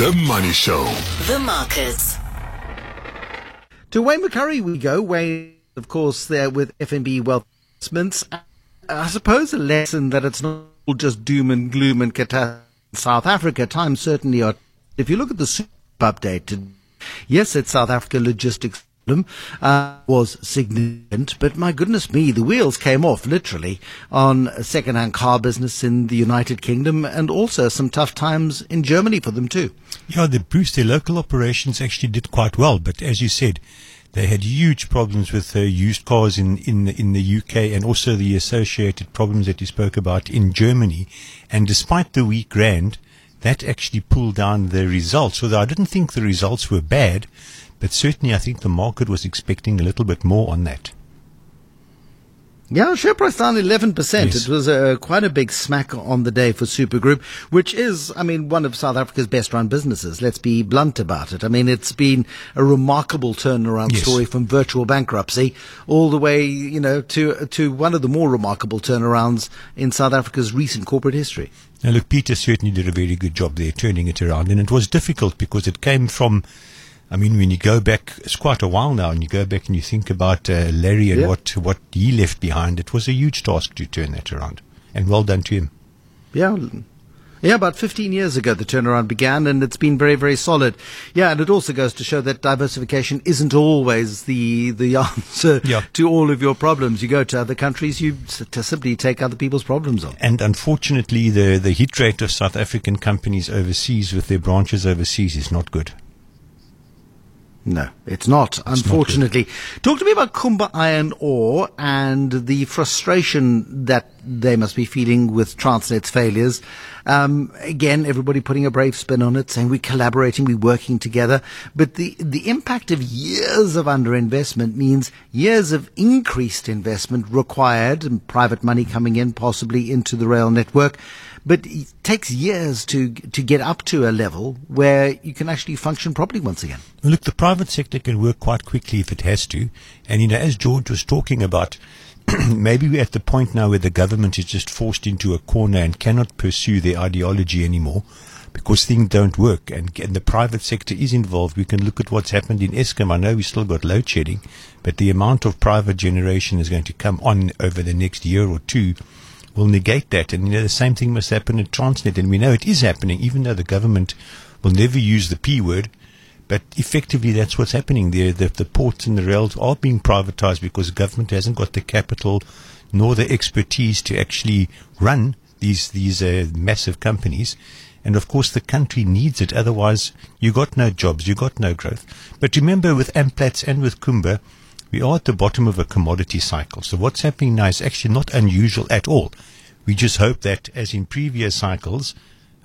The Money Show. The markets. To Wayne McCurrie we go. Wayne, of course, there with FNB Wealth Investments. I suppose a lesson that it's not all just doom and gloom and catastrophe in South Africa. Times certainly are. If you look at the super update, yes, it's South Africa logistics problem uh, was significant, but my goodness me, the wheels came off literally on second-hand car business in the United Kingdom and also some tough times in Germany for them too. Yeah, the Bruce, their local operations actually did quite well, but as you said, they had huge problems with uh, used cars in, in, in the UK and also the associated problems that you spoke about in Germany. And despite the weak rand, that actually pulled down the results. Although I didn't think the results were bad, but certainly I think the market was expecting a little bit more on that. Yeah, share price down 11%. Yes. It was uh, quite a big smack on the day for Supergroup, which is, I mean, one of South Africa's best run businesses. Let's be blunt about it. I mean, it's been a remarkable turnaround Yes. story from virtual bankruptcy all the way, you know, to, to one of the more remarkable turnarounds in South Africa's recent corporate history. Now, look, Peter certainly did a very good job there turning it around, and it was difficult because it came from. I mean, when you go back, it's quite a while now, and you go back and you think about uh, Larry and Yeah. what what he left behind. It was a huge task to turn that around, and well done to him. Yeah. Yeah, about 15 years ago the turnaround began and it's been very, very solid. Yeah, and it also goes to show that diversification isn't always the, the answer Yeah. to all of your problems. You go to other countries, you to simply take other people's problems on. And unfortunately, the the hit rate of South African companies overseas with their branches overseas is not good. No, it's not, unfortunately. Talk to me about Kumba Iron Ore and the frustration that they must be feeling with Transnet's failures. Um, again, everybody putting a brave spin on it, saying we're collaborating, we're working together. But the, the impact of years of underinvestment means years of increased investment required and private money coming in possibly into the rail network. But it takes years to, to get up to a level where you can actually function properly once again. Look, the private sector can work quite quickly if it has to. And, you know, as George was talking about, maybe we're at the point now where the government is just forced into a corner and cannot pursue their ideology anymore because things don't work. And, and the private sector is involved. We can look at what's happened in Eskom. I know we still got load shedding, but the amount of private generation is going to come on over the next year or two will negate that. And, you know, the same thing must happen at Transnet. And we know it is happening, even though the government will never use the P word. But effectively, that's what's happening there. The, the ports and the rails are being privatized because government hasn't got the capital nor the expertise to actually run these these uh, massive companies. And of course, the country needs it. Otherwise, you got no jobs, you got no growth. But remember, with Amplats and with Kumba, we are at the bottom of a commodity cycle. So what's happening now is actually not unusual at all. We just hope that, as in previous cycles,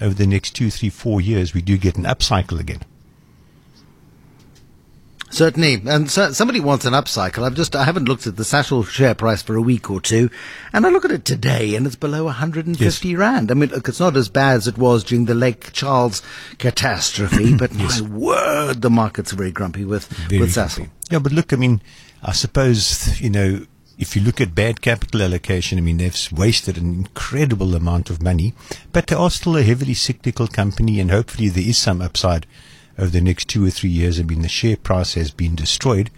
over the next two, three, four years, we do get an upcycle again. Certainly, and so, somebody wants an upcycle. I've just I haven't looked at the Sasol share price for a week or two, and I look at it today, and it's below 150 rand. I mean, look, it's not as bad as it was during the Lake Charles catastrophe, but my word, the market's very grumpy with Very with. Sasol. Yeah, but look, I mean, I suppose, you know, if you look at bad capital allocation, I mean, they've wasted an incredible amount of money, but they are still a heavily cyclical company, and hopefully there is some upside over the next two or three years. I mean, the share price has been destroyed.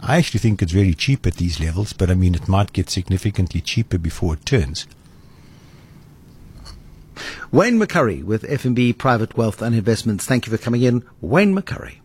I actually think it's very cheap at these levels, but I mean, it might get significantly cheaper before it turns. Wayne McCurrie with FNB Private Wealth and Investments. Thank you for coming in, Wayne McCurrie.